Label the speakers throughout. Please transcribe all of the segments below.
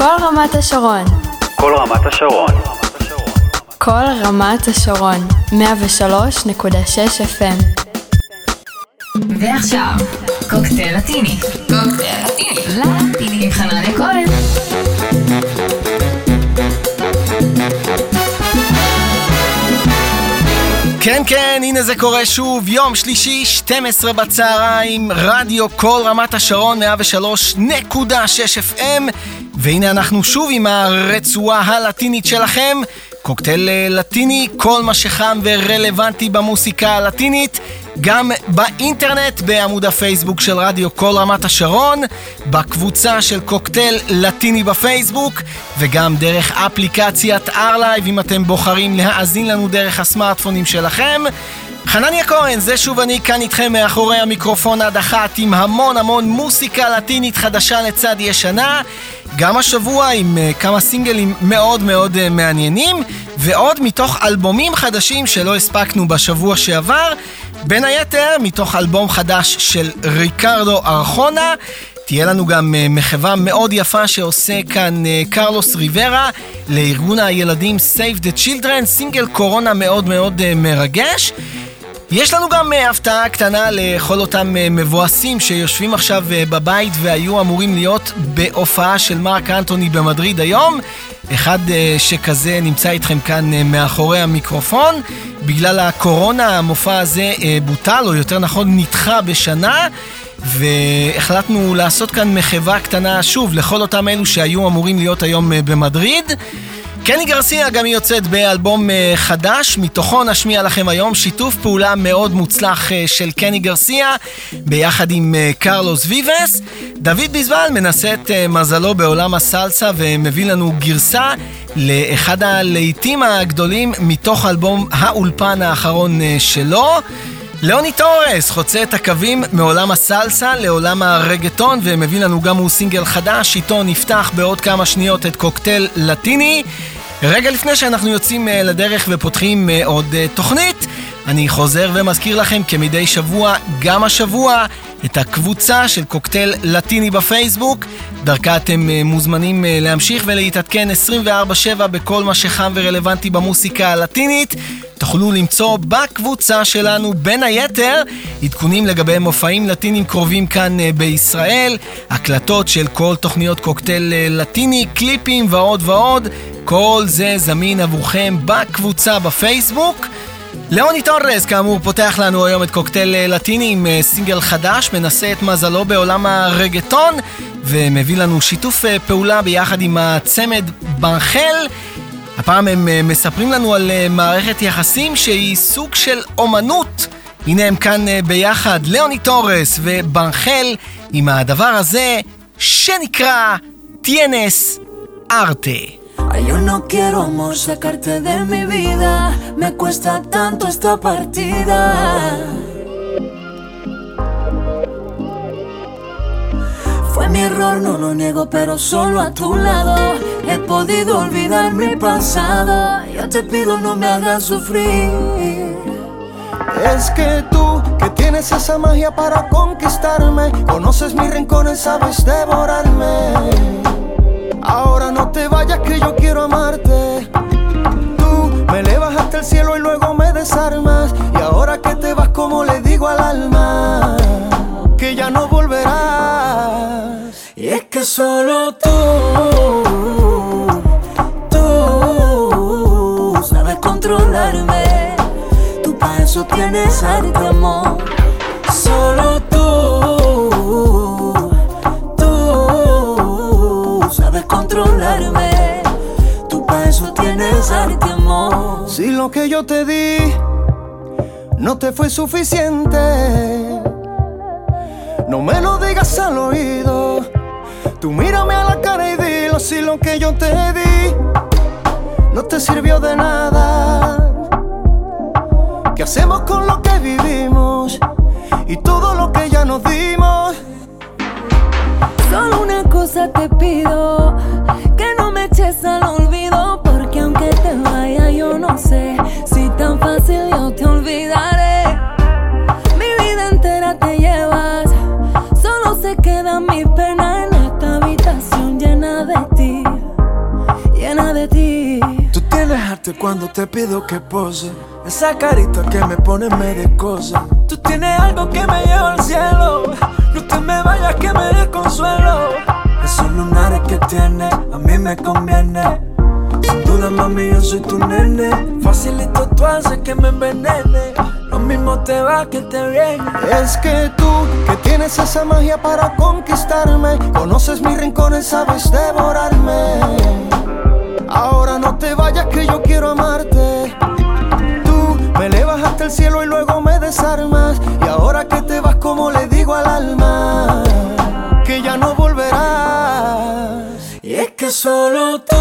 Speaker 1: כל רמת השרון.
Speaker 2: כל רמת השרון.
Speaker 1: כל רמת השרון. 103.6 FM.
Speaker 3: ועכשיו, קוקטייל לטיני. קוקטייל לטיני. לטיני עם חנניה כהן.
Speaker 4: כן, כן, הנה זה קורה שוב, יום שלישי, 12 בצהריים, רדיו כל רמת השרון 103.6 FM, והנה אנחנו שוב עם הרצועה הלטינית שלכם, קוקטייל אה, לטיני, כל מה שחם ורלוונטי במוסיקה הלטינית, גם באינטרנט, בעמוד הפייסבוק של רדיו כל רמת השרון, בקבוצה של קוקטייל לטיני בפייסבוק, וגם דרך אפליקציית ארלייב, אם אתם בוחרים להאזין לנו דרך הסמארטפונים שלכם. חנניה כהן, זה שוב אני כאן איתכם מאחורי המיקרופון עד אחת עם המון המון מוסיקה לטינית חדשה לצד ישנה. גם השבוע עם uh, כמה סינגלים מאוד מאוד uh, מעניינים, ועוד מתוך אלבומים חדשים שלא הספקנו בשבוע שעבר. בין היתר, מתוך אלבום חדש של ריקרדו ארכונה. תהיה לנו גם uh, מחווה מאוד יפה שעושה כאן קרלוס ריברה לארגון הילדים Save the Children, סינגל קורונה מאוד מאוד מרגש. יש לנו גם uh, הפתעה קטנה לכל אותם uh, מבואסים שיושבים עכשיו uh, בבית והיו אמורים להיות בהופעה של מרק אנטוני במדריד היום. אחד שכזה נמצא איתכם כאן מאחורי המיקרופון. בגלל הקורונה המופע הזה בוטל, או יותר נכון נדחה בשנה. והחלטנו לעשות כאן מחווה קטנה שוב לכל אותם אלו שהיו אמורים להיות היום במדריד. קני גרסיה גם יוצאת באלבום אה, חדש, מתוכו נשמיע לכם היום שיתוף פעולה מאוד מוצלח אה, של קני גרסיה ביחד עם אה, קרלוס ויבס. דוד ביזבל מנסה את מזלו בעולם הסלסה ומביא לנו גרסה לאחד הלהיטים הגדולים מתוך אלבום האולפן האחרון שלו. ליאוני טורס חוצה את הקווים מעולם הסלסה לעולם הרגטון ומביא לנו גם הוא סינגל חדש, איתו נפתח בעוד כמה שניות את קוקטייל לטיני. רגע לפני שאנחנו יוצאים uh, לדרך ופותחים uh, עוד uh, תוכנית, אני חוזר ומזכיר לכם כמדי שבוע, גם השבוע, את הקבוצה של קוקטייל לטיני בפייסבוק. דרכה אתם uh, מוזמנים uh, להמשיך ולהתעדכן 24/7 בכל מה שחם ורלוונטי במוסיקה הלטינית. תוכלו למצוא בקבוצה שלנו בין היתר עדכונים לגבי מופעים לטינים קרובים כאן uh, בישראל, הקלטות של כל תוכניות קוקטייל לטיני, קליפים ועוד ועוד. כל זה זמין עבורכם בקבוצה בפייסבוק. ליאוני טורס, כאמור, פותח לנו היום את קוקטייל אה, לטיני עם אה, סינגל חדש, מנסה את מזלו בעולם הרגטון, ומביא לנו שיתוף אה, פעולה ביחד עם הצמד בנחל. הפעם הם מספרים לנו על מערכת יחסים שהיא סוג של אומנות. הנה הם כאן ביחד, ליאוני טורס ובנחל, עם הדבר הזה שנקרא טיינס ארטה.
Speaker 5: Ay, yo no quiero amor sacarte de mi vida. Me cuesta tanto esta partida. Fue mi error, no lo niego, pero solo a tu lado he podido olvidar mi pasado. Yo te pido no me hagas sufrir.
Speaker 6: Es que tú, que tienes esa magia para conquistarme, conoces mis rincones, sabes devorarme. Ahora no te vayas que yo quiero amarte. Tú me elevas hasta el cielo y luego me desarmas. Y ahora que te vas como le digo al alma, que ya no volverás.
Speaker 5: Y es que solo tú, tú sabes controlarme. Tú para eso tienes arte, amor. Solo controlarme.
Speaker 6: Lo que yo te di no te fue suficiente, no me lo digas al oído. Tú mírame a la cara y dilo si lo que yo te di no te sirvió de nada. ¿Qué hacemos con lo que vivimos y todo lo que ya nos dimos?
Speaker 5: Solo una cosa te pido, que no me eches al olvido, si tan fácil yo te olvidaré. Mi vida entera te llevas, solo se queda mi pena en esta habitación llena de ti.
Speaker 6: de ti.
Speaker 7: Tú tienes arte cuando te pido que pose. Esa carita que me pone de cosas. Tú tienes algo que me lleva al cielo. No te me vayas que me des consuelo. Esos lunares que tienes a mí me conviene. Mami, yo soy tu nene. Facilito tú haces que me envenene. Lo mismo te va que te viene. Es que tú, que tienes esa magia para conquistarme. Conoces mis rincones, sabes devorarme. Ahora no te vayas que yo quiero amarte. Tú me elevas hasta el cielo y luego me desarmas. Y ahora que te vas, como le digo al alma, que solo tú,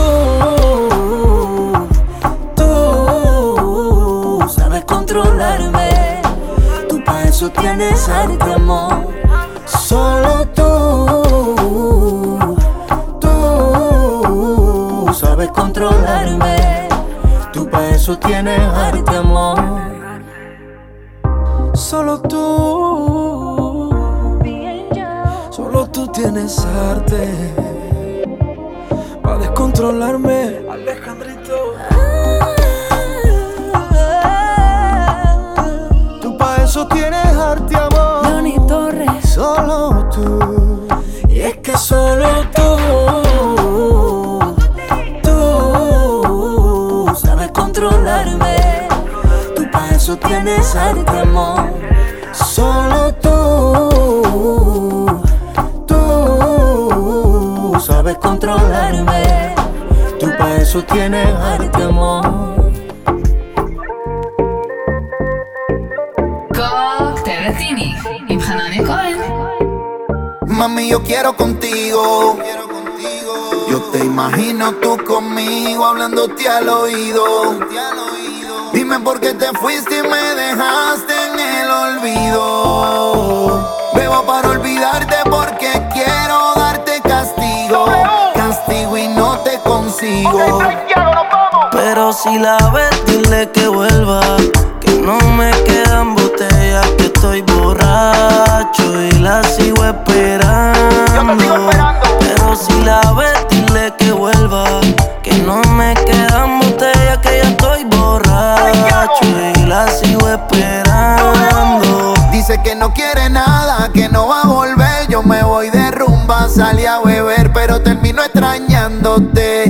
Speaker 7: tú sabes controlarme. Tú para eso tienes arte, amor. Solo tú, tú sabes controlarme. Tú para eso tienes arte, amor. Solo tú, solo tú tienes arte para descontrolarme. Alejandrito. Tú para eso tienes arte, amor.
Speaker 6: Johnny Torres.
Speaker 7: Solo tú. Y es que solo tú. Tú sabes controlarme. Tú para eso tienes arte, amor. Solo tú. Tú sabes controlarme Tú para eso tienes arte, amor.
Speaker 3: קוקטייל עם חנניה כהן.
Speaker 8: Mami, yo quiero contigo. Yo te imagino tú conmigo hablándote al oído. Dime por qué te fuiste y me dejaste en el olvido. Bebo para olvidarte porque consigo.
Speaker 7: Pero si la ves, dile que vuelva. Que no me quedan botellas, que estoy borracho y la sigo esperando. Pero si la ves, dile que vuelva. Que no me quedan botellas, que ya estoy borracho y la sigo esperando.
Speaker 8: Dice que no quiere nada, que no va a volver. Yo me voy de rumba, salí a beber, pero termino extrañándote.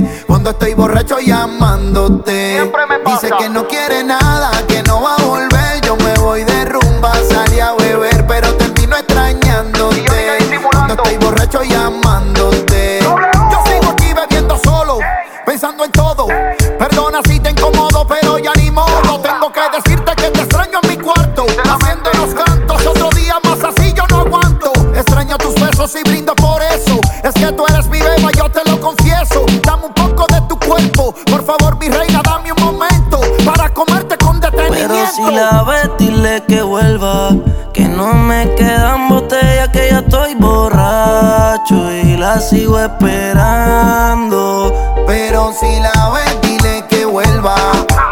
Speaker 8: Estoy borracho llamándote. Dice que no quiere nada,
Speaker 7: la ves, dile que vuelva. Que no me quedan botellas, que ya estoy borracho y la sigo esperando.
Speaker 8: Pero si la ves, dile que vuelva.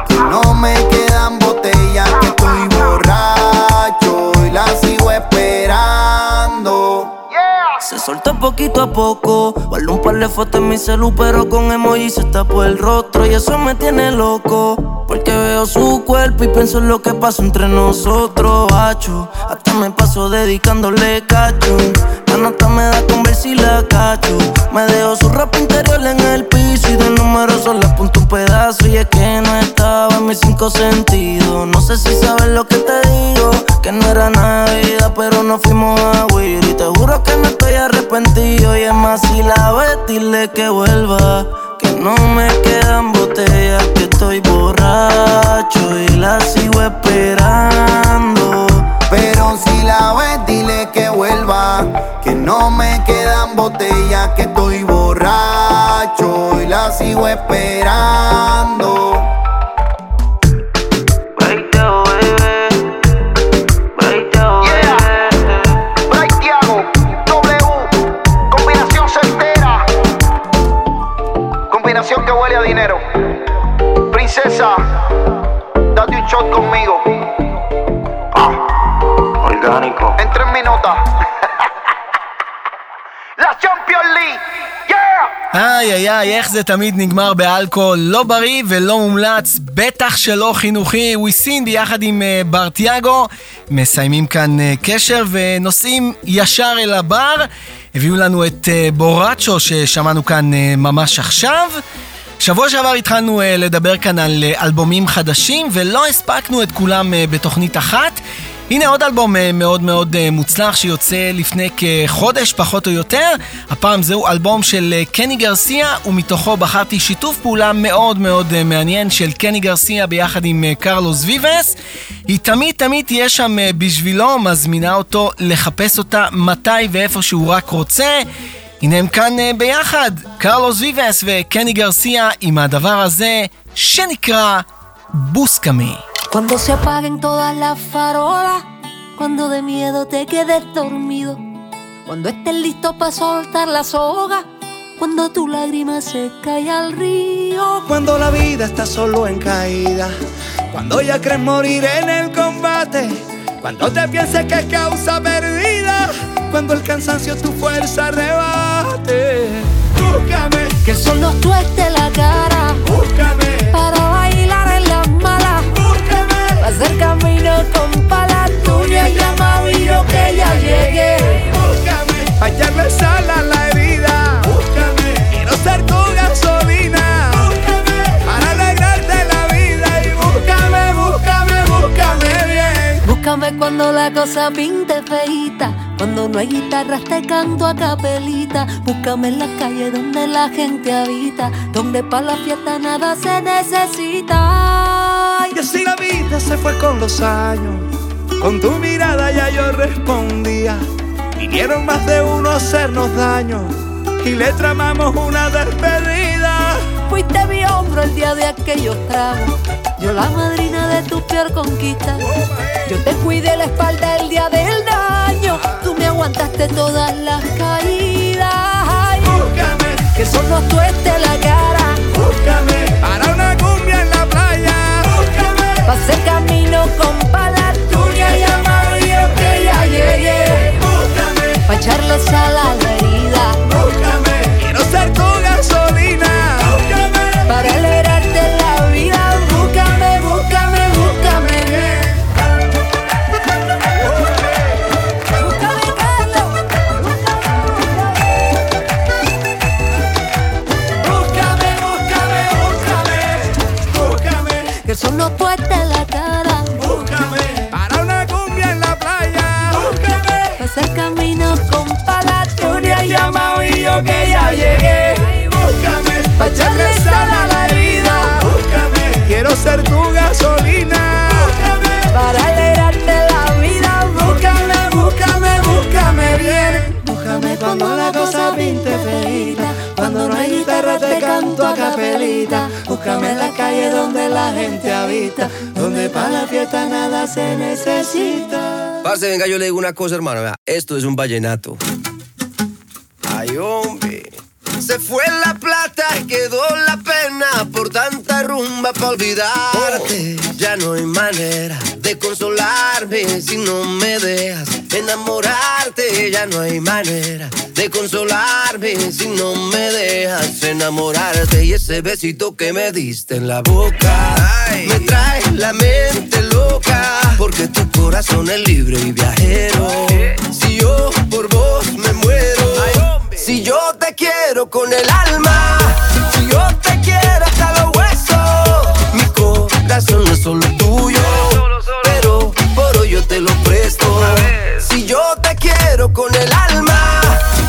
Speaker 8: Que no me quedan botellas, que estoy borracho y la sigo esperando.
Speaker 7: Se soltó poquito a poco. Guardo un par de fotos en mi celu, pero con emoji se tapó el rostro. Y eso me tiene loco. Porque veo su cuerpo y pienso en lo que pasó entre nosotros, hacho. Hasta me paso dedicándole cacho. Nota me da con ver si la cacho. Me dejo su ropa interior en el piso y de número solo apunto un pedazo. Y es que no estaba en mis cinco sentidos. No sé si sabes lo que te digo. Que no era Navidad, pero nos fuimos a huir. Y te juro que no estoy arrepentido. Y es más, si la ves, dile que vuelva. Que no me quedan botellas, que estoy borracho y la sigo esperando.
Speaker 8: Pero si la ves, dile que vuelva. Que no me quedan botellas, que estoy borracho y la sigo esperando. Braithiago, W, combinación certera. Combinación que huele a dinero. Princesa,
Speaker 9: Orgánico.
Speaker 8: Entra en mi nota. La League. Yeah.
Speaker 4: איי איי איי, איך זה תמיד נגמר באלכוהול לא בריא ולא מומלץ, בטח שלא חינוכי. וויסינדי יחד עם uh, ברטיאגו מסיימים כאן uh, קשר ונוסעים ישר אל הבר. הביאו לנו את uh, בורצ'ו ששמענו כאן uh, ממש עכשיו. שבוע שעבר התחלנו uh, לדבר כאן על uh, אלבומים חדשים ולא הספקנו את כולם uh, בתוכנית אחת. הנה עוד אלבום uh, מאוד מאוד uh, מוצלח שיוצא לפני כחודש פחות או יותר. הפעם זהו אלבום של uh, קני גרסיה ומתוכו בחרתי שיתוף פעולה מאוד מאוד מעניין של קני גרסיה ביחד עם קרלוס ויבס. היא תמיד תמיד תהיה שם בשבילו, מזמינה אותו לחפש אותה מתי ואיפה שהוא רק רוצה. הנה הם כאן ביחד, קרלוס ויבס וקני גרסיה עם הדבר הזה שנקרא בוסקמי.
Speaker 10: Cuando se apaguen todas las farolas, cuando de miedo te quedes dormido, cuando estés listo para soltar la soga, cuando tu lágrima se cae al río.
Speaker 11: Cuando la vida está solo en caída, cuando ya crees morir en el combate, cuando te pienses que es causa perdida, cuando el cansancio tu fuerza rebate. Búscame,
Speaker 10: que son los tuestes la cara,
Speaker 11: búscame,
Speaker 10: con palas tuyas, llama y yo que ya llegué.
Speaker 11: búscame, echarle sal a la herida. Búscame, quiero ser tu gasolina. Búscame, para alegrarte la vida y búscame, búscame, búscame bien.
Speaker 10: Búscame cuando la cosa pinte feita, cuando no hay guitarras te canto a capelita. Búscame en la calle donde la gente habita, donde para la fiesta nada se necesita.
Speaker 11: Y así la vida se fue con los años. Con tu mirada ya yo respondía. Vinieron más de uno a hacernos daño. Y le tramamos una despedida.
Speaker 10: Fuiste mi hombro el día de aquellos tragos. Yo la madrina de tu peor conquista. Yo te cuidé la espalda el día del daño. Aguantaste todas las caídas. Ay,
Speaker 11: Búscame,
Speaker 10: que son los tuestes la cara.
Speaker 11: búscame. Para una cumbia en la playa. Búscame,
Speaker 10: Pa' hacer camino con palas tuyas y amarillo que ya llegué.
Speaker 11: búscame,
Speaker 10: Pa' echarle sal a la herida.
Speaker 11: búscame. Ya llegué. Búscame,
Speaker 10: Pa' echarle sal a la herida.
Speaker 11: búscame. Quiero ser tu gasolina. Búscame,
Speaker 10: Para alegrarte la vida.
Speaker 11: búscame, búscame, búscame bien.
Speaker 10: Búscame cuando la cosa pinte feita, cuando no hay guitarra te canto a capelita. Búscame en la calle donde la gente habita, donde para la fiesta nada se necesita.
Speaker 12: Parce, venga, yo le digo una cosa, hermano. esto es un vallenato. Rumba para olvidarte. Ya no hay manera de consolarme si no me dejas enamorarte. Ya no hay manera de consolarme si no me dejas enamorarte. Y ese besito que me diste en la boca me trae la mente loca. Porque tu corazón es libre y viajero. Si yo por vos me muero. Si yo te quiero con el alma, si yo te quiero hasta huesos, mi corazón no es solo tuyo, pero por hoy yo te lo presto. Si yo te quiero con el alma,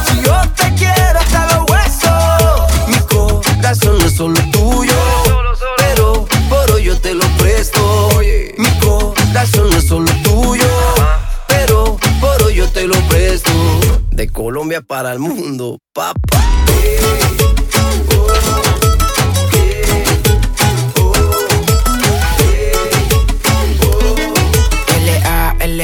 Speaker 12: si yo te quiero hasta los huesos, mi corazón no es solo tuyo, pero por hoy yo te lo presto. Mi corazón no es solo tuyo, pero por hoy yo te lo presto. De Colombia para el mundo, papá.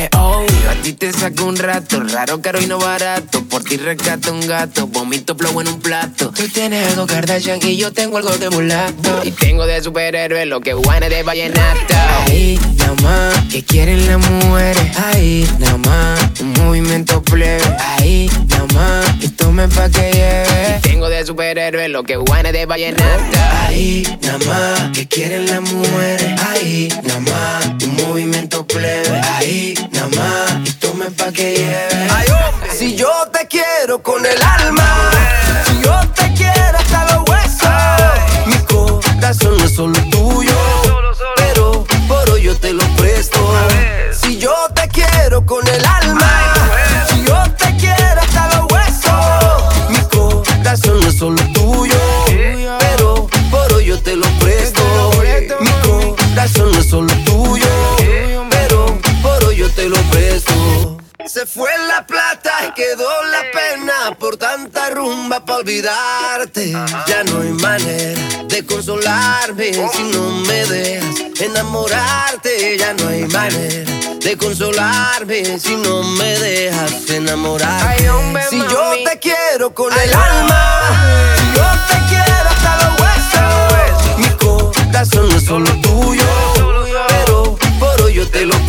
Speaker 13: A ti te saco un rato Raro, caro y no barato Por ti rescato un gato Vomito flow en un plato Tú tienes algo Kardashian Y yo tengo algo de mulato Y tengo de superhéroe Lo que guane de vallenato Ahí nada más. Que quieren las mujeres, ahí, nada más. Un movimiento plebe, ahí, nada más. Y tome pa' que lleve. tengo de superhéroe lo que Juana de vallenata. Ahí, nada más. Que quieren las mujeres, ahí, nada más. Un movimiento plebe, ahí, nada más. Y tome pa' que lleve.
Speaker 12: Si yo te quiero con el alma, olvidarte. Ya no hay manera de consolarme si no me dejas enamorarte. Ya no hay manera de consolarme si no me dejas enamorar. Si yo te quiero con el alma, si yo te quiero hasta los huesos, mi corazón no es solo tuyo, pero por hoy yo te lo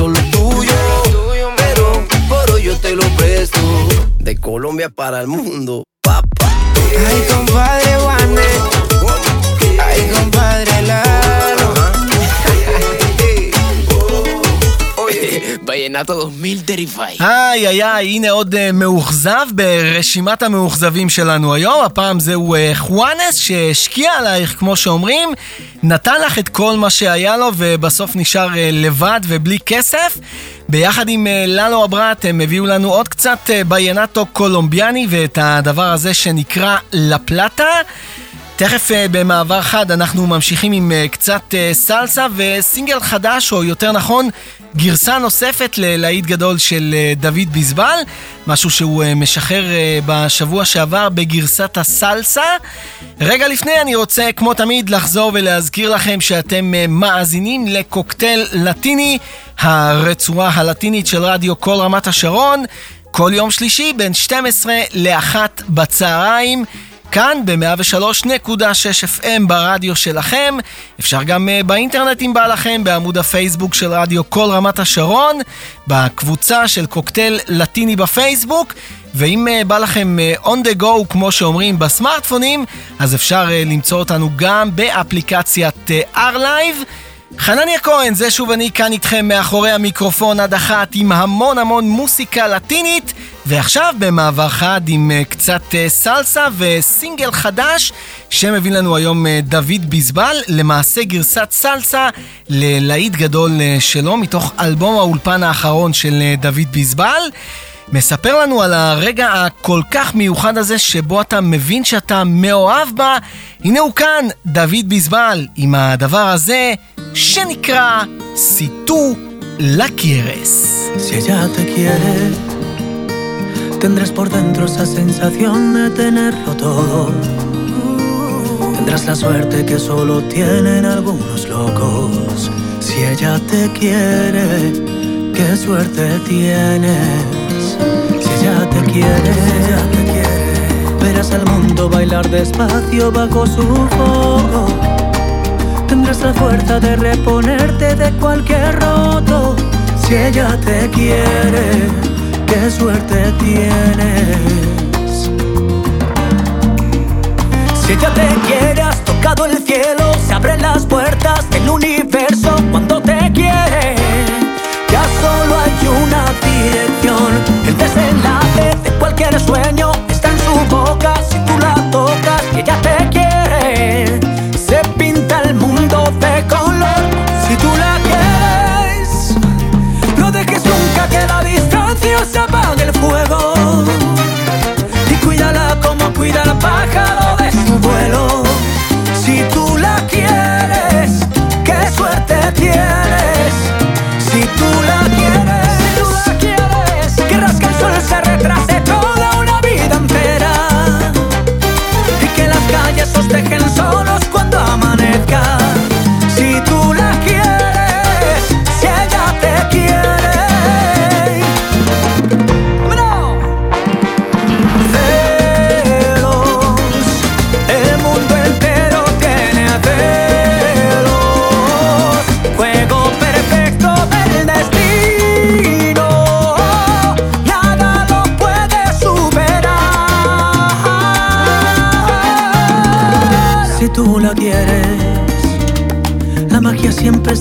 Speaker 12: solo tuyo, pero por hoy yo te lo presto. De Colombia para el mundo, papá.
Speaker 13: Ay, compadre Juanes. Ay, compadre Lalo. Vallenato 2000 Terrify.
Speaker 4: איי איי איי, הנה עוד אה, מאוכזב ברשימת המאוכזבים שלנו היום. הפעם זהו אה, חואנס שהשקיע עלייך, כמו שאומרים, נתן לך את כל מה שהיה לו ובסוף נשאר אה, לבד ובלי כסף. ביחד עם ללו אברט הם הביאו לנו עוד קצת ביינטו קולומביאני ואת הדבר הזה שנקרא לה פלטה. תכף במעבר חד אנחנו ממשיכים עם קצת סלסה וסינגל חדש, או יותר נכון, גרסה נוספת ללהיט גדול של אה, דוד ביזבל, משהו שהוא אה, משחרר אה, בשבוע שעבר בגרסת הסלסה. רגע לפני אני רוצה, כמו תמיד, לחזור ולהזכיר לכם שאתם מאזינים לקוקטייל לטיני, הרצועה הלטינית של רדיו כל רמת השרון, כל יום שלישי בין 12 ל-1 בצהריים. כאן ב-103.6 FM ברדיו שלכם. אפשר גם uh, באינטרנט אם בא לכם, בעמוד הפייסבוק של רדיו כל רמת השרון, בקבוצה של קוקטייל לטיני בפייסבוק, ואם uh, בא לכם uh, on the go, כמו שאומרים, בסמארטפונים, אז אפשר למצוא אותנו גם באפליקציית R-Live. חנניה כהן, זה שוב אני כאן איתכם מאחורי המיקרופון עד אחת עם המון המון מוסיקה לטינית ועכשיו במעבר חד עם uh, קצת uh, סלסה וסינגל חדש שמביא לנו היום uh, דוד ביזבל, למעשה גרסת סלסה ללהיט גדול שלו מתוך אלבום האולפן האחרון של דוד ביזבל מספר לנו על הרגע הכל כך מיוחד הזה שבו אתה מבין שאתה מאוהב בה. הנה הוא כאן, דוד ביזבל, עם הדבר הזה שנקרא סיטו לקיירס.
Speaker 14: Si ella te quiere, tendrás por dentro esa sensación de tenerlo todo. Tendrás la suerte que solo tienen algunos locos. Si ella te quiere, qué suerte tienes. Si ella te quiere, verás al mundo bailar despacio bajo su fuego. Tendrás la fuerza de reponerte de cualquier roto. Si ella te quiere, qué suerte tienes. Si ella te quiere, has tocado el cielo, pájaro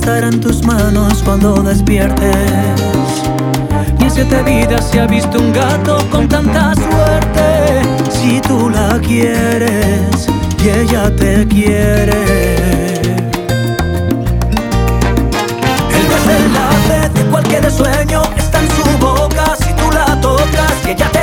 Speaker 15: estarán tus manos cuando despiertes. Y en siete vidas se ha visto un gato con tanta suerte. Si tú la quieres y ella te quiere. El desenlace de cualquier sueño está en su boca. Si tú la tocas y ella te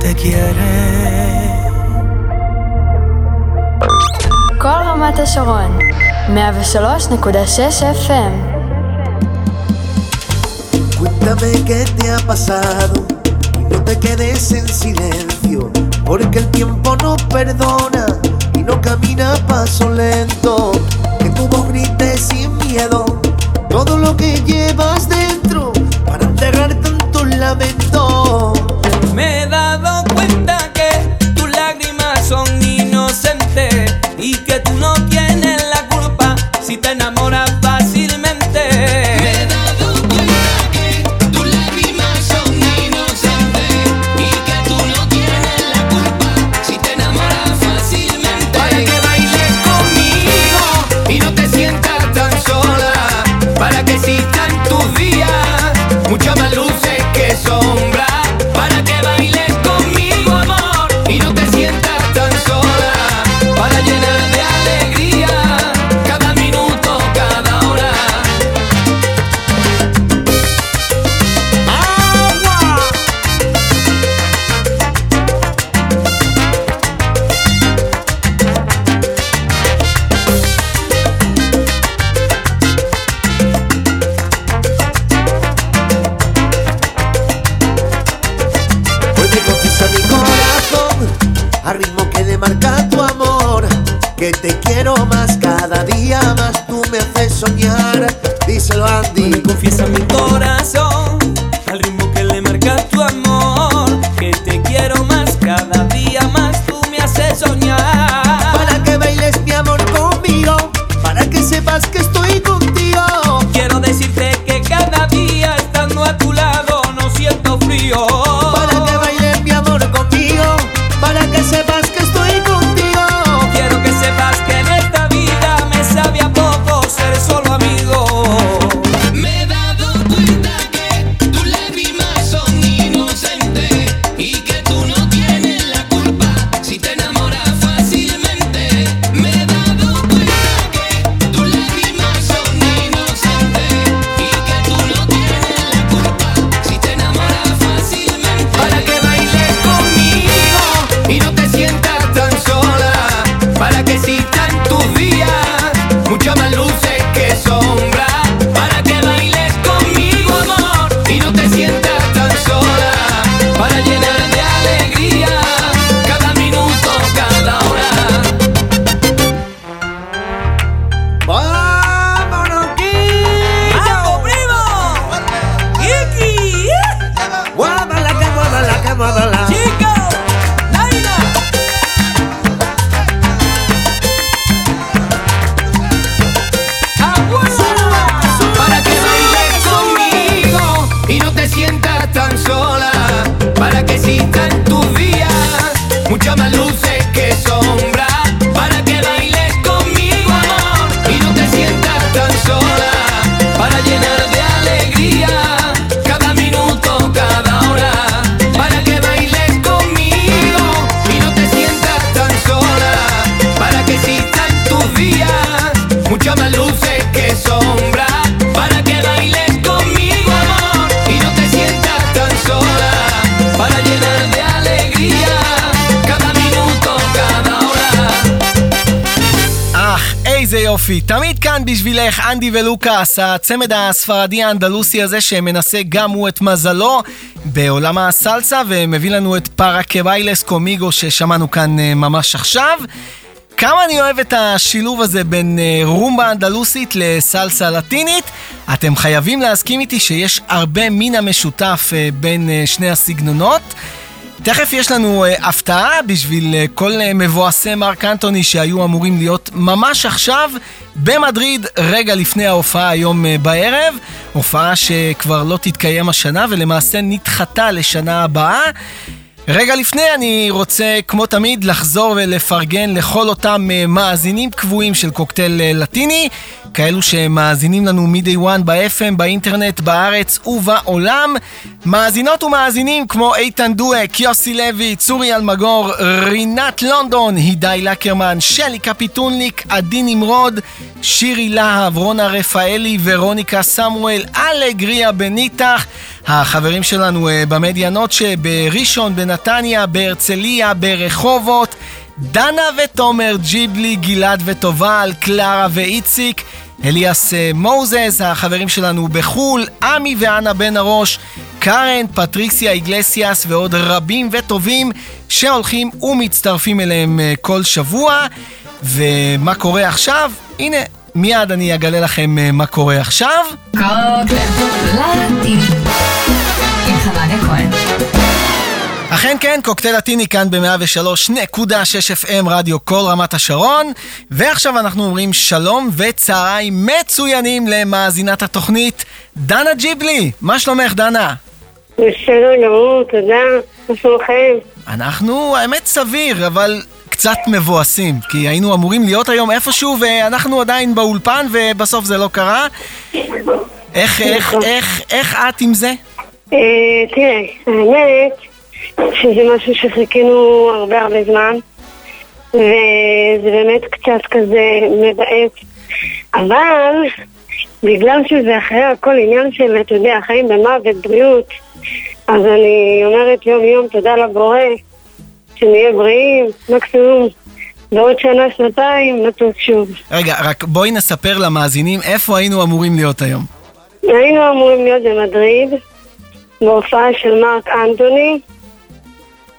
Speaker 15: te quiere.
Speaker 1: כל רמת השרון, 103.6 FM.
Speaker 16: Cuéntame qué te ha pasado y no te quedes en silencio, porque el tiempo no perdona y no camina a paso lento. Que tu voz grite sin miedo todo lo que llevas dentro para enterrar tanto lamento marca tu amor.
Speaker 4: יופי. תמיד כאן בשבילך, אנדי ולוקאס, הצמד הספרדי האנדלוסי הזה שמנסה גם הוא את מזלו בעולם הסלסה ומביא לנו את פארה קביילס קומיגו ששמענו כאן אה, ממש עכשיו. כמה אני אוהב את השילוב הזה בין אה, רומבה אנדלוסית לסלסה לטינית. אתם חייבים להסכים איתי שיש הרבה מין המשותף אה, בין שני הסגנונות. תכף יש לנו uh, הפתעה בשביל uh, כל uh, מבואסי מרק אנטוני שהיו אמורים להיות ממש עכשיו במדריד רגע לפני ההופעה היום uh, בערב. הופעה שכבר לא תתקיים השנה ולמעשה נדחתה לשנה הבאה. רגע לפני אני רוצה, כמו תמיד, לחזור ולפרגן לכל אותם מאזינים קבועים של קוקטייל לטיני, כאלו שמאזינים לנו מ-day one ב-FM, באינטרנט, בארץ ובעולם. מאזינות ומאזינים כמו איתן דואק, יוסי לוי, צורי אלמגור, רינת לונדון, הידי לקרמן, שלי קפיטונליק, עדי נמרוד, שירי להב, רונה רפאלי, ורוניקה סמואל, אלגריה בניטח. החברים שלנו uh, במדיה נוטשה, בראשון, בנתניה, בהרצליה, ברחובות. דנה ותומר, ג'יבלי, גלעד וטובל, קלרה ואיציק, אליאס אה, מוזס, החברים שלנו בחו"ל, עמי ואנה בן הראש, קארן, פטריסיה איגלסיאס ועוד רבים וטובים שהולכים ומצטרפים אליהם אה, כל שבוע. ומה קורה עכשיו? הנה, מיד אני אגלה לכם אה, מה קורה עכשיו. אכן כן, קוקטייל לטיני כאן ב-103.6 FM רדיו כל רמת השרון ועכשיו אנחנו אומרים שלום וצהריים מצוינים למאזינת התוכנית דנה ג'יבלי, מה שלומך דנה?
Speaker 17: בסדר גמור, תודה, מה שלומכם?
Speaker 4: אנחנו, האמת סביר, אבל קצת מבואסים, כי היינו אמורים להיות היום איפשהו ואנחנו עדיין באולפן ובסוף זה לא קרה. איך, איך, איך, איך את עם זה?
Speaker 17: אה, תראה, האמת שזה משהו שחיכינו הרבה הרבה זמן וזה באמת קצת כזה מבאס אבל בגלל שזה אחרי הכל עניין של, אתה יודע, חיים במוות, בריאות אז אני אומרת יום יום תודה לבורא שנהיה בריאים, מקסימום בעוד שנה, שנתיים, נטוס שוב.
Speaker 4: רגע, רק בואי נספר למאזינים איפה היינו אמורים להיות היום.
Speaker 17: היינו אמורים להיות במדריד, בהופעה של מרק אנטוני.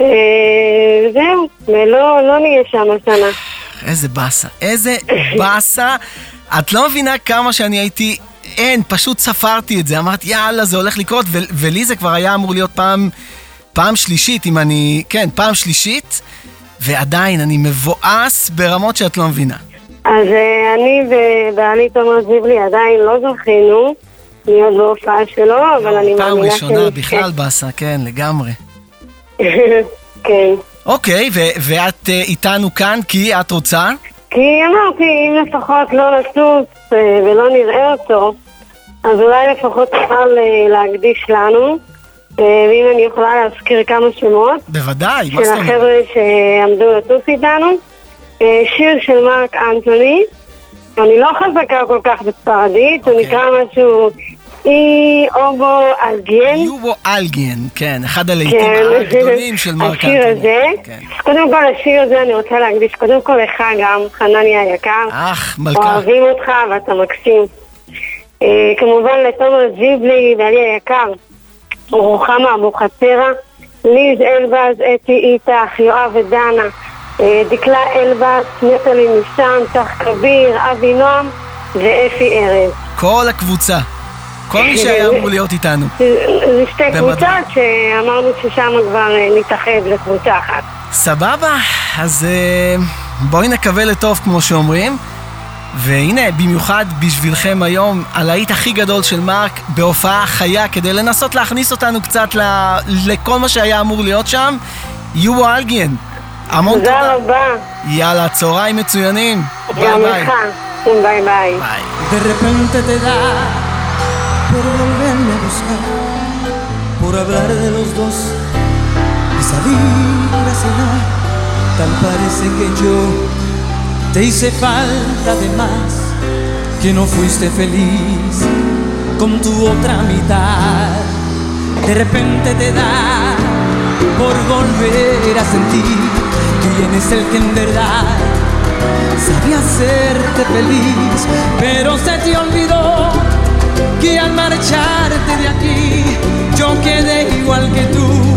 Speaker 17: אה, זהו, לא נהיה שם השנה.
Speaker 4: איזה באסה, איזה באסה. את לא מבינה כמה שאני הייתי... אין, פשוט ספרתי את זה, אמרתי יאללה זה הולך לקרות, ו- ולי זה כבר היה אמור להיות פעם פעם שלישית, אם אני... כן, פעם שלישית, ועדיין אני מבואס ברמות שאת לא מבינה.
Speaker 17: אז uh, אני ובעלי תומר זיבלי עדיין לא זכינו להיות בהופעה שלו, אבל אני
Speaker 4: מאמינה
Speaker 17: שאני...
Speaker 4: פעם ראשונה בכלל באסה, כן, לגמרי.
Speaker 17: כן.
Speaker 4: אוקיי, ואת uh, איתנו כאן כי את רוצה?
Speaker 17: כי אמרתי, אם לפחות לא נטוס uh, ולא נראה אותו, אז אולי לפחות נוכל uh, להקדיש לנו. אה, ואם אני יכולה להזכיר כמה שמות.
Speaker 4: בוודאי, מה
Speaker 17: זאת אומרת? של החבר'ה שעמדו לטוס איתנו. אה, שיר של מרק אנטוני. אני לא חזקה כל כך בספרדית, הוא אוקיי. נקרא משהו אובו אלגיאן.
Speaker 4: יובו אלגיאן, כן, אחד הלעיתים כן. הגדולים של מרק אנטוני.
Speaker 17: השיר הזה. כן. קודם כל, השיר הזה אני רוצה להקדיש קודם כל לך גם, חנני היקר.
Speaker 4: אך, מלכה.
Speaker 17: אוהבים אותך ואתה מקסים. אה, כמובן לתומר ג'יבלי ואלי היקר. רוחמה אבוחצירא, ליז אלבז, אתי איתך, יואב ודנה, אה, דקלה אלבז, נטלי ניסן, צח כביר, אבי נועם ואפי ארז.
Speaker 4: כל הקבוצה. כל מי שהיה אמור להיות איתנו.
Speaker 17: זה שתי קבוצות שאמרנו ששם כבר אה, נתאחד לקבוצה אחת.
Speaker 4: סבבה, אז אה, בואי נקווה לטוב כמו שאומרים. והנה, במיוחד בשבילכם היום, הלהיט הכי גדול של מרק בהופעה חיה, כדי לנסות להכניס אותנו קצת ל... לכל מה שהיה אמור להיות שם, יובו אלגיאן. המון
Speaker 17: תודה. תודה רבה.
Speaker 4: יאללה, צהריים מצוינים.
Speaker 17: ביי ביי. ביי ביי.
Speaker 15: Da por volverme a buscar, por hablar de los dos y salir a cenar. Tal parece que yo te hice falta de más, que no fuiste feliz con tu otra mitad. De repente te da por volver a sentir quién es el que en verdad sabía hacerte feliz, pero se te olvidó que al marcharte de aquí yo quedé igual que tú.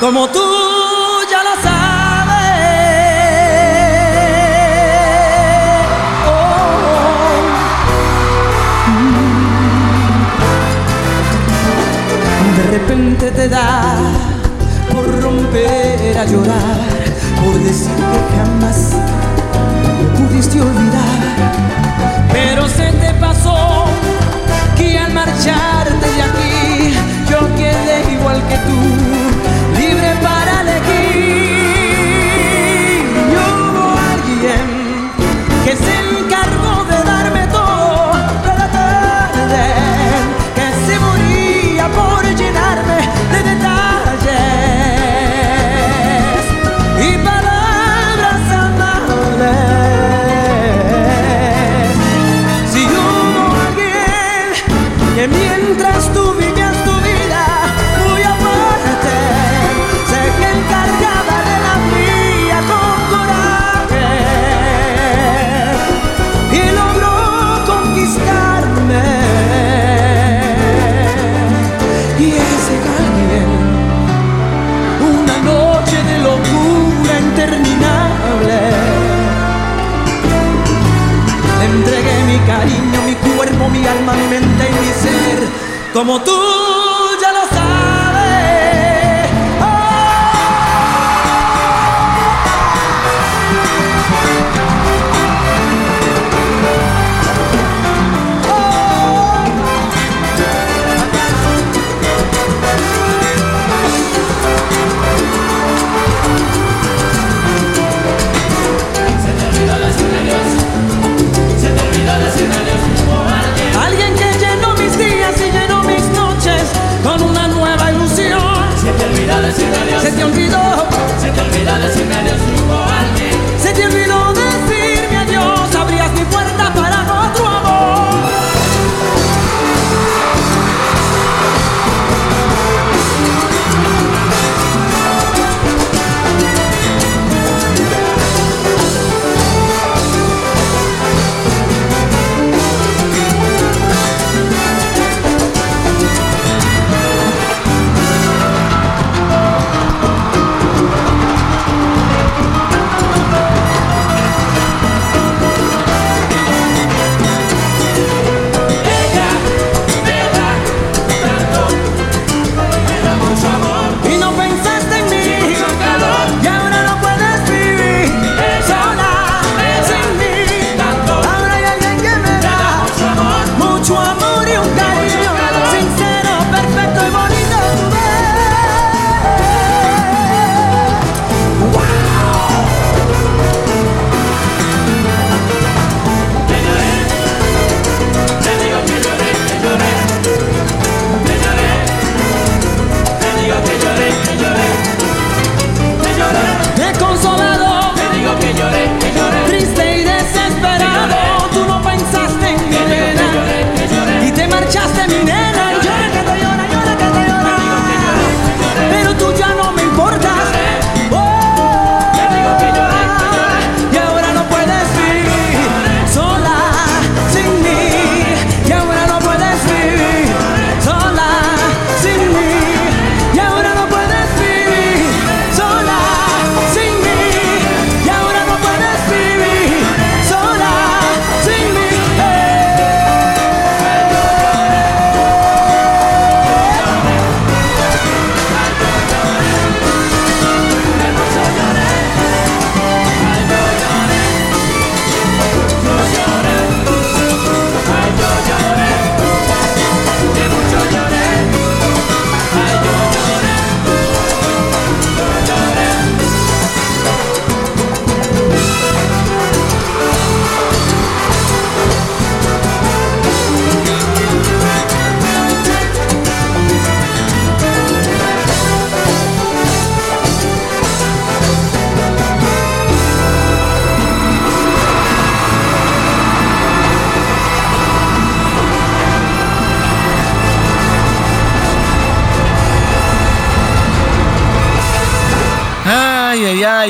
Speaker 15: como tú ya lo sabes. Oh. De repente te da por romper a llorar, por decir que jamás pudiste olvidar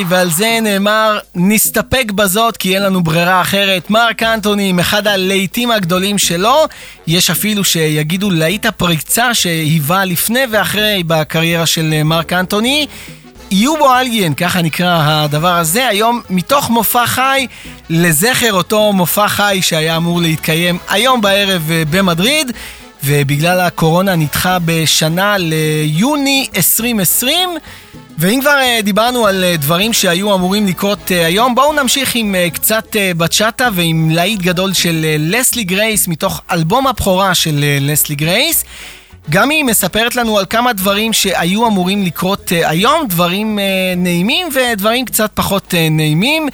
Speaker 4: ועל זה נאמר, נסתפק בזאת כי אין לנו ברירה אחרת. מרק אנטוני עם אחד הלהיטים הגדולים שלו, יש אפילו שיגידו להיט הפריצה שהיווה לפני ואחרי בקריירה של מרק אנטוני. יובו אלגן, ככה נקרא הדבר הזה, היום מתוך מופע חי לזכר אותו מופע חי שהיה אמור להתקיים היום בערב אה, במדריד. ובגלל הקורונה נדחה בשנה ליוני 2020. ואם כבר אה, דיברנו על אה, דברים שהיו אמורים לקרות אה, היום, בואו נמשיך עם קצת בצ'אטה ועם להיט גדול של לסלי גרייס מתוך אלבום הבכורה של לסלי גרייס. גם היא מספרת לנו על כמה דברים שהיו אמורים לקרות היום, דברים נעימים ודברים קצת פחות נעימים.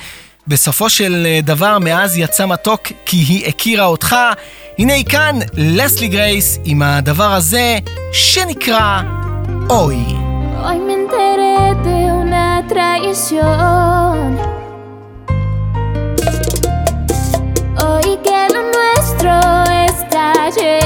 Speaker 4: בסופו של דבר מאז יצא מתוק כי היא הכירה אותך. הנה היא כאן, לסלי גרייס, עם הדבר הזה שנקרא אוי.
Speaker 18: Hoy me enteré de una traición. Hoy que lo nuestro está lleno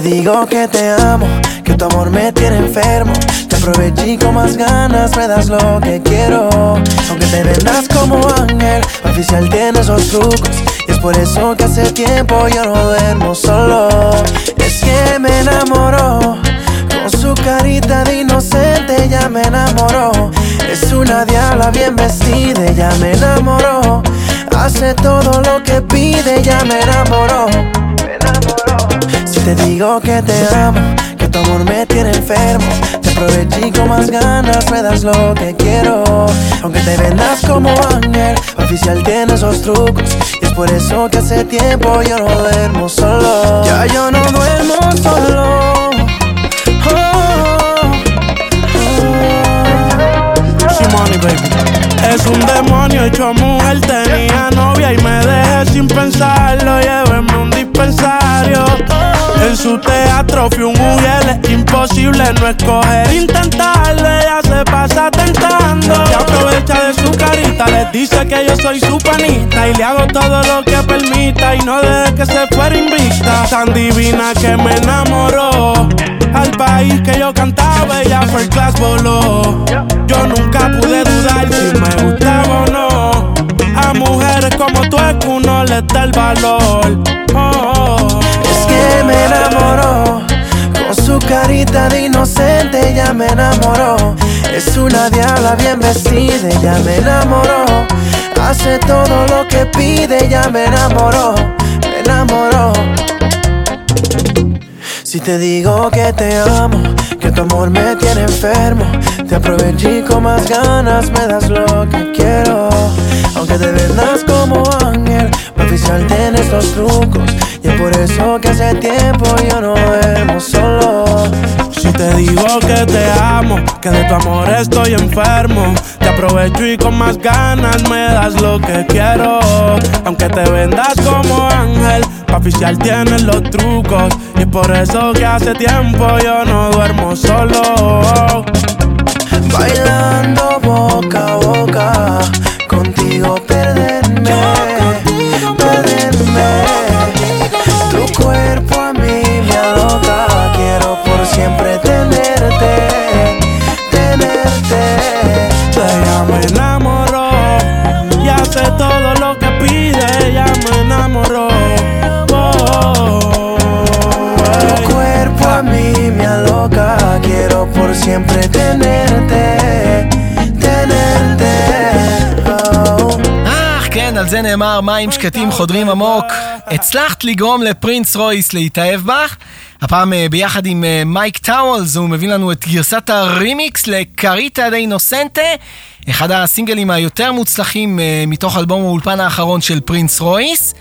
Speaker 5: que te amo, que tu amor me tiene enfermo. Te aproveché con más ganas, me das lo que quiero. Aunque te vendas como ángel, oficial tiene esos trucos. Y es por eso que hace tiempo yo no duermo solo. Es que me enamoró. Con su carita de inocente ya me enamoró. Es una diabla bien vestida, ya me enamoró. Hace todo lo que pide, ya. Me enamoró. Te digo que te amo, que tu amor me tiene enfermo. Te aproveché con más ganas, me das lo que quiero. Aunque te vendas como ángel, oficial tiene esos trucos. Y es por eso que hace tiempo yo no duermo solo. Ya yo no duermo solo.
Speaker 19: Es un demonio hecho mujer, tenía novia y me dejé sin pensarlo. Llévenme un dispensario. En su teatro fui un mujer, imposible no escoger, intentarlo. Ella se pasa tentando. Y aprovecha de su carita, les dice que yo soy su panita. Y le hago todo lo que permita y no deje que se fuera invicta. Tan divina que me enamoró. Al país que yo cantaba, ella el class voló. Yo nunca pude dudar si me gustaba no. A mujeres como tú es que uno les da el valor. Oh.
Speaker 5: Es que me enamoró. Con su carita de inocente ya me enamoró. Es una diabla bien vestida, ya me enamoró. Hace todo lo que pide, ya me enamoró. Me enamoró. Si te digo que te amo, que tu amor me tiene enfermo, te aproveché con más ganas, me das lo que quiero. Aunque te vendas como ángel, oficial tienes estos trucos. Y es por eso que hace tiempo yo no duermo solo.
Speaker 19: Si te digo que te amo, que de tu amor estoy enfermo, te aprovecho y con más ganas me das lo que quiero. Aunque te vendas como ángel, pa' oficial tienes los trucos. Y es por eso que hace tiempo yo no duermo solo.
Speaker 5: Bailando boca a boca, siempre tenerte, tenerte. Oh.
Speaker 4: אך כן, על זה נאמר מים שקטים חודרים עמוק. הצלחת לגרום לפרינס רויס להתאהב בך. הפעם אה, ביחד עם אה, מייק טאוולס, הוא מביא לנו את גרסת הרימיקס לקריטה דה אינוסנטה, אחד הסינגלים היותר מוצלחים אה, מתוך אלבום האולפן האחרון של פרינס רויס.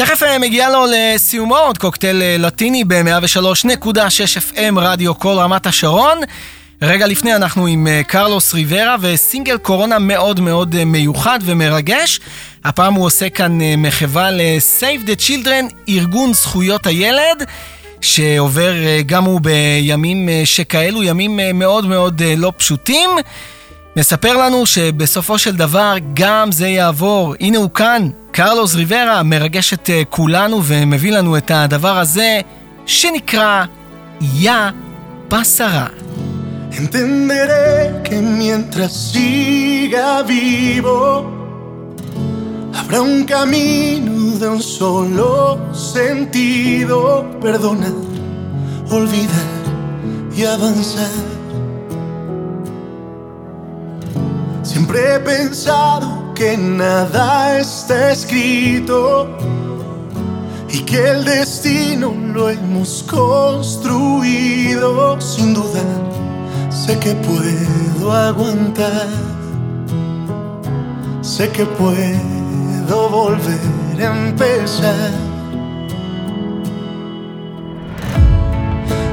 Speaker 4: תכף אה, מגיע לו לסיומו עוד קוקטייל אה, לטיני ב-103.6 FM רדיו כל רמת השרון. רגע לפני אנחנו עם אה, קרלוס ריברה וסינגל קורונה מאוד מאוד מיוחד ומרגש. הפעם הוא עושה כאן מחווה ל-Save the Children, ארגון זכויות הילד, שעובר גם הוא בימים שכאלו, ימים מאוד מאוד לא פשוטים. מספר לנו שבסופו של דבר גם זה יעבור. הנה הוא כאן, קרלוס ריברה, מרגש את אה, כולנו ומביא לנו את הדבר הזה שנקרא יא פסרה.
Speaker 20: Entenderé que habrá un camino de un solo sentido. Perdonar, olvidar y avanzar. Siempre he pensado que nada está escrito y que el destino lo hemos construido sin dudar. Sé que puedo aguantar, sé que puedo volver a empezar.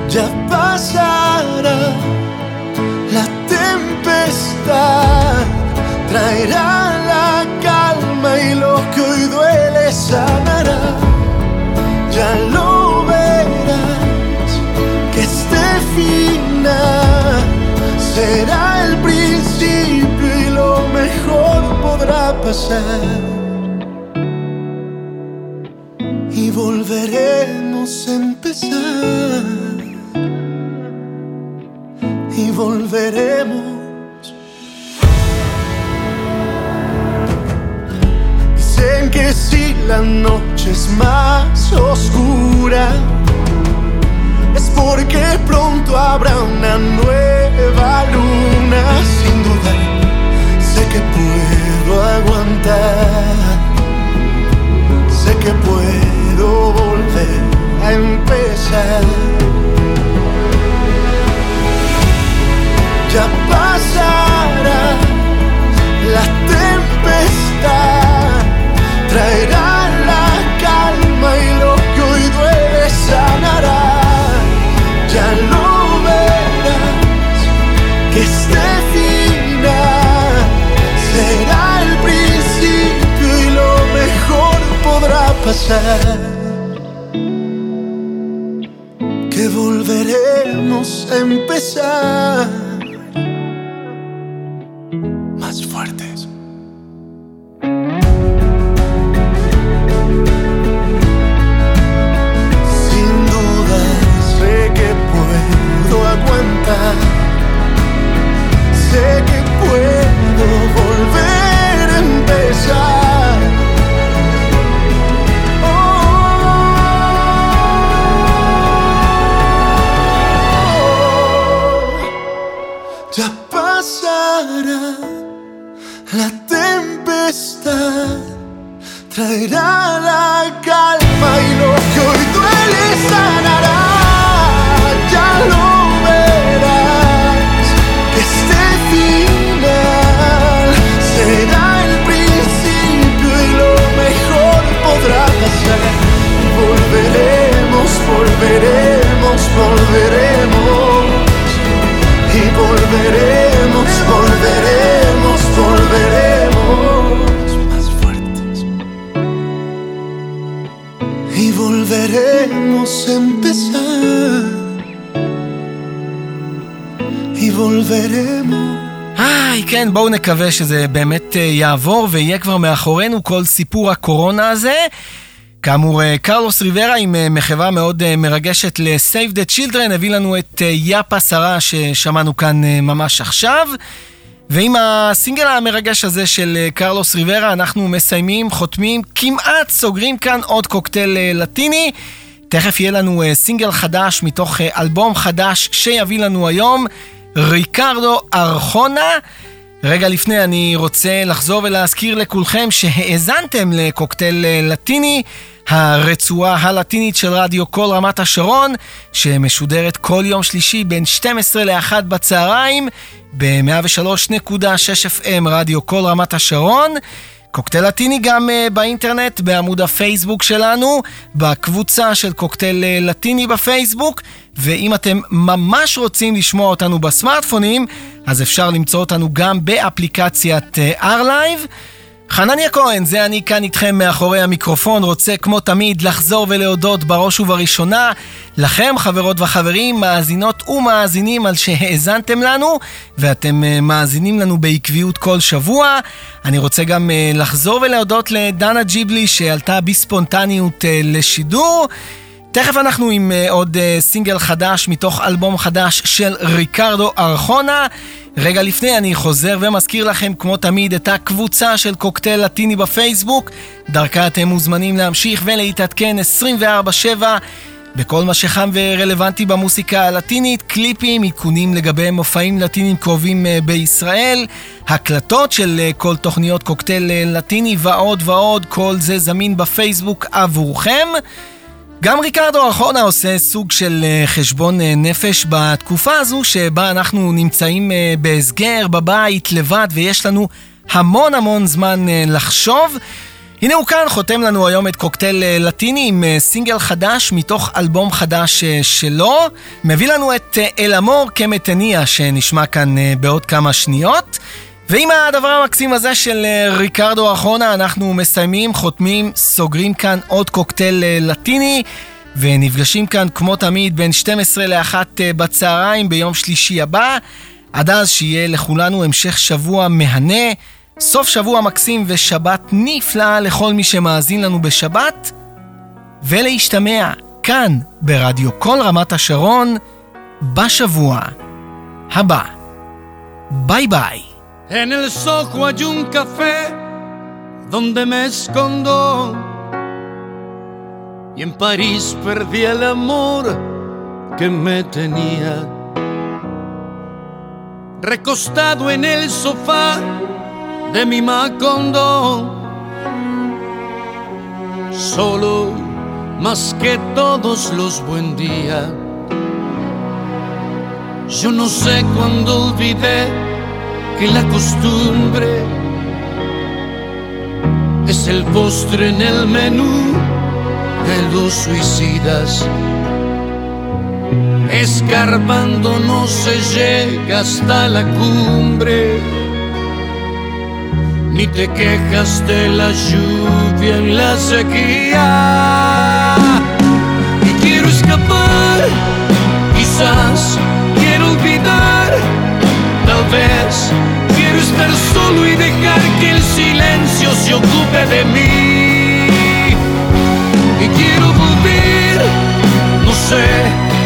Speaker 20: Ya pasará tempestad, traerá la calma y lo que hoy duele sanará. Ya lo verás, que este final será el principio y lo mejor podrá pasar. Y volveremos a empezar. Volveremos. Dicen que si la noche es más oscura es porque pronto habrá una nueva luna. Sin duda, sé que puedo aguantar, sé que puedo volver a empezar. la tempestad, traerá la calma y lo que hoy duele sanará. Ya lo verás que este final será el principio y lo mejor podrá pasar. que volveremos a empezar. Pasará la tempestad, traerá la calma a empezar. Y volveremos.
Speaker 4: היי, כן, בואו נקווה שזה באמת אה, יעבור ויהיה כבר מאחורינו כל סיפור הקורונה הזה. כאמור, אה, קרלוס ריברה עם אה, מחווה מאוד מרגשת ל-Save the Children הביא לנו את יאפה שרה ששמענו כאן ממש עכשיו. ועם הסינגל המרגש הזה של קרלוס ריברה אנחנו מסיימים, חותמים, כמעט סוגרים כאן עוד קוקטייל לטיני. תכף יהיה לנו אה, סינגל חדש מתוך אה, אלבום חדש שיביא לנו היום, ריקרדו ארכונה. רגע לפני אני רוצה לחזור ולהזכיר לכולכם שהאזנתם לקוקטייל אה, לטיני, הרצועה הלטינית של רדיו כל רמת השרון, שמשודרת כל יום שלישי בין 12 ל-1 בצהריים, ב-103.6 FM רדיו כל רמת השרון. קוקטייל לטיני גם uh, באינטרנט, בעמוד הפייסבוק שלנו, בקבוצה של קוקטייל uh, לטיני בפייסבוק, ואם אתם ממש רוצים לשמוע אותנו בסמארטפונים, אז אפשר למצוא אותנו גם באפליקציית uh, R-Live. חנניה כהן, זה אני כאן איתכם מאחורי המיקרופון, רוצה כמו תמיד לחזור ולהודות בראש ובראשונה לכם, חברות וחברים, מאזינות ומאזינים על שהאזנתם לנו, ואתם uh, מאזינים לנו בעקביות כל שבוע. אני רוצה גם uh, לחזור ולהודות לדנה ג'יבלי שעלתה בספונטניות uh, לשידור. תכף אנחנו עם uh, עוד uh, סינגל חדש מתוך אלבום חדש של ריקרדו ארכונה. רגע לפני אני חוזר ומזכיר לכם כמו תמיד את הקבוצה של קוקטייל לטיני בפייסבוק. דרכה אתם מוזמנים להמשיך ולהתעדכן 24/7 בכל מה שחם ורלוונטי במוסיקה הלטינית, קליפים, עדכונים לגבי מופעים לטינים קרובים uh, בישראל, הקלטות של כל תוכניות קוקטייל לטיני ועוד ועוד, כל זה זמין בפייסבוק עבורכם. גם ריקרדו ארכונה עושה סוג של uh, חשבון uh, נפש בתקופה הזו שבה אנחנו נמצאים uh, בהסגר, בבית, לבד, ויש לנו המון המון זמן לחשוב. הנה הוא כאן, חותם לנו היום את קוקטייל לטיני עם סינגל חדש מתוך אלבום חדש שלו. מביא לנו את אל אמור כמתניה שנשמע כאן בעוד כמה שניות. ועם הדבר המקסים הזה של uh, ריקרדו ארכונה אנחנו מסיימים, חותמים, סוגרים כאן עוד קוקטייל uh, לטיני ונפגשים כאן כמו תמיד בין 12 ל-1 uh, בצהריים ביום שלישי הבא. עד אז שיהיה לכולנו המשך שבוע מהנה, סוף שבוע מקסים ושבת נפלאה לכל מי שמאזין לנו בשבת ולהשתמע כאן ברדיו כל רמת השרון בשבוע הבא. ביי ביי.
Speaker 21: En el Soho hay un café donde me escondo. Y en París perdí el amor que me tenía. Recostado en el sofá de mi Macondo. Solo más que todos los buen día. Yo no sé cuándo olvidé que la costumbre es el postre en el menú de los suicidas. Escarbando no se llega hasta la cumbre, ni te quejas de la lluvia en la sequía. Y quiero escapar Quiero estar solo y dejar que el silencio se ocupe de mí. Y quiero volver, no sé,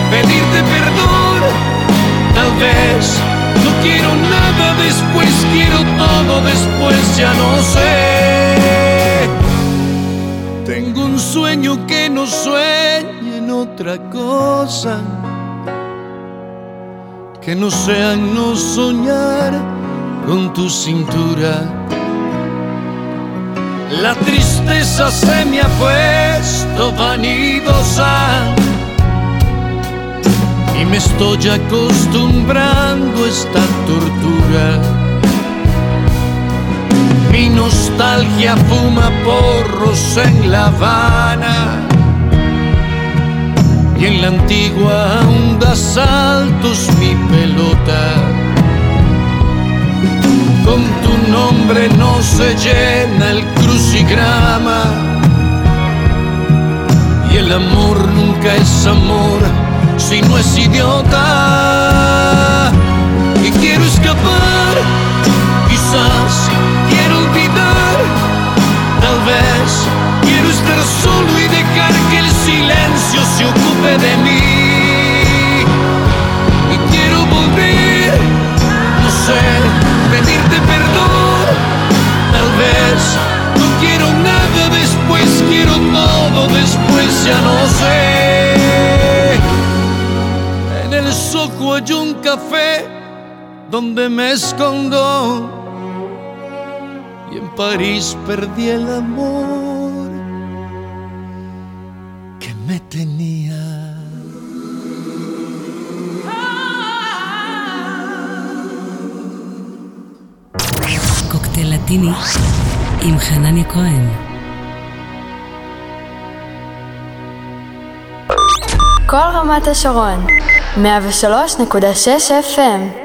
Speaker 21: pedirte perdón, tal vez. No quiero nada después, quiero todo después, ya no sé. Tengo un sueño que no sueña en otra cosa que no sea no soñar con tu cintura. La tristeza se me ha puesto vanidosa y me estoy acostumbrando a esta tortura. Mi nostalgia fuma porros en La Habana y en la antigua aún da saltos mi pelota. Con tu nombre no se llena el crucigrama y el amor nunca es amor si no es idiota. Y quiero escapar, quizás quiero olvidar, tal vez quiero estar solo y dejar que el silencio se ocupe de mí. Y quiero volver, no sé, pedirte perdón. Tal vez no quiero nada después, quiero todo después, ya no sé. En el soco hay un café donde me escondo. Y en París perdí el amor que me tenía.
Speaker 22: לטיני עם חנניה כהן.
Speaker 1: כל רמת השרון, 103.6 FM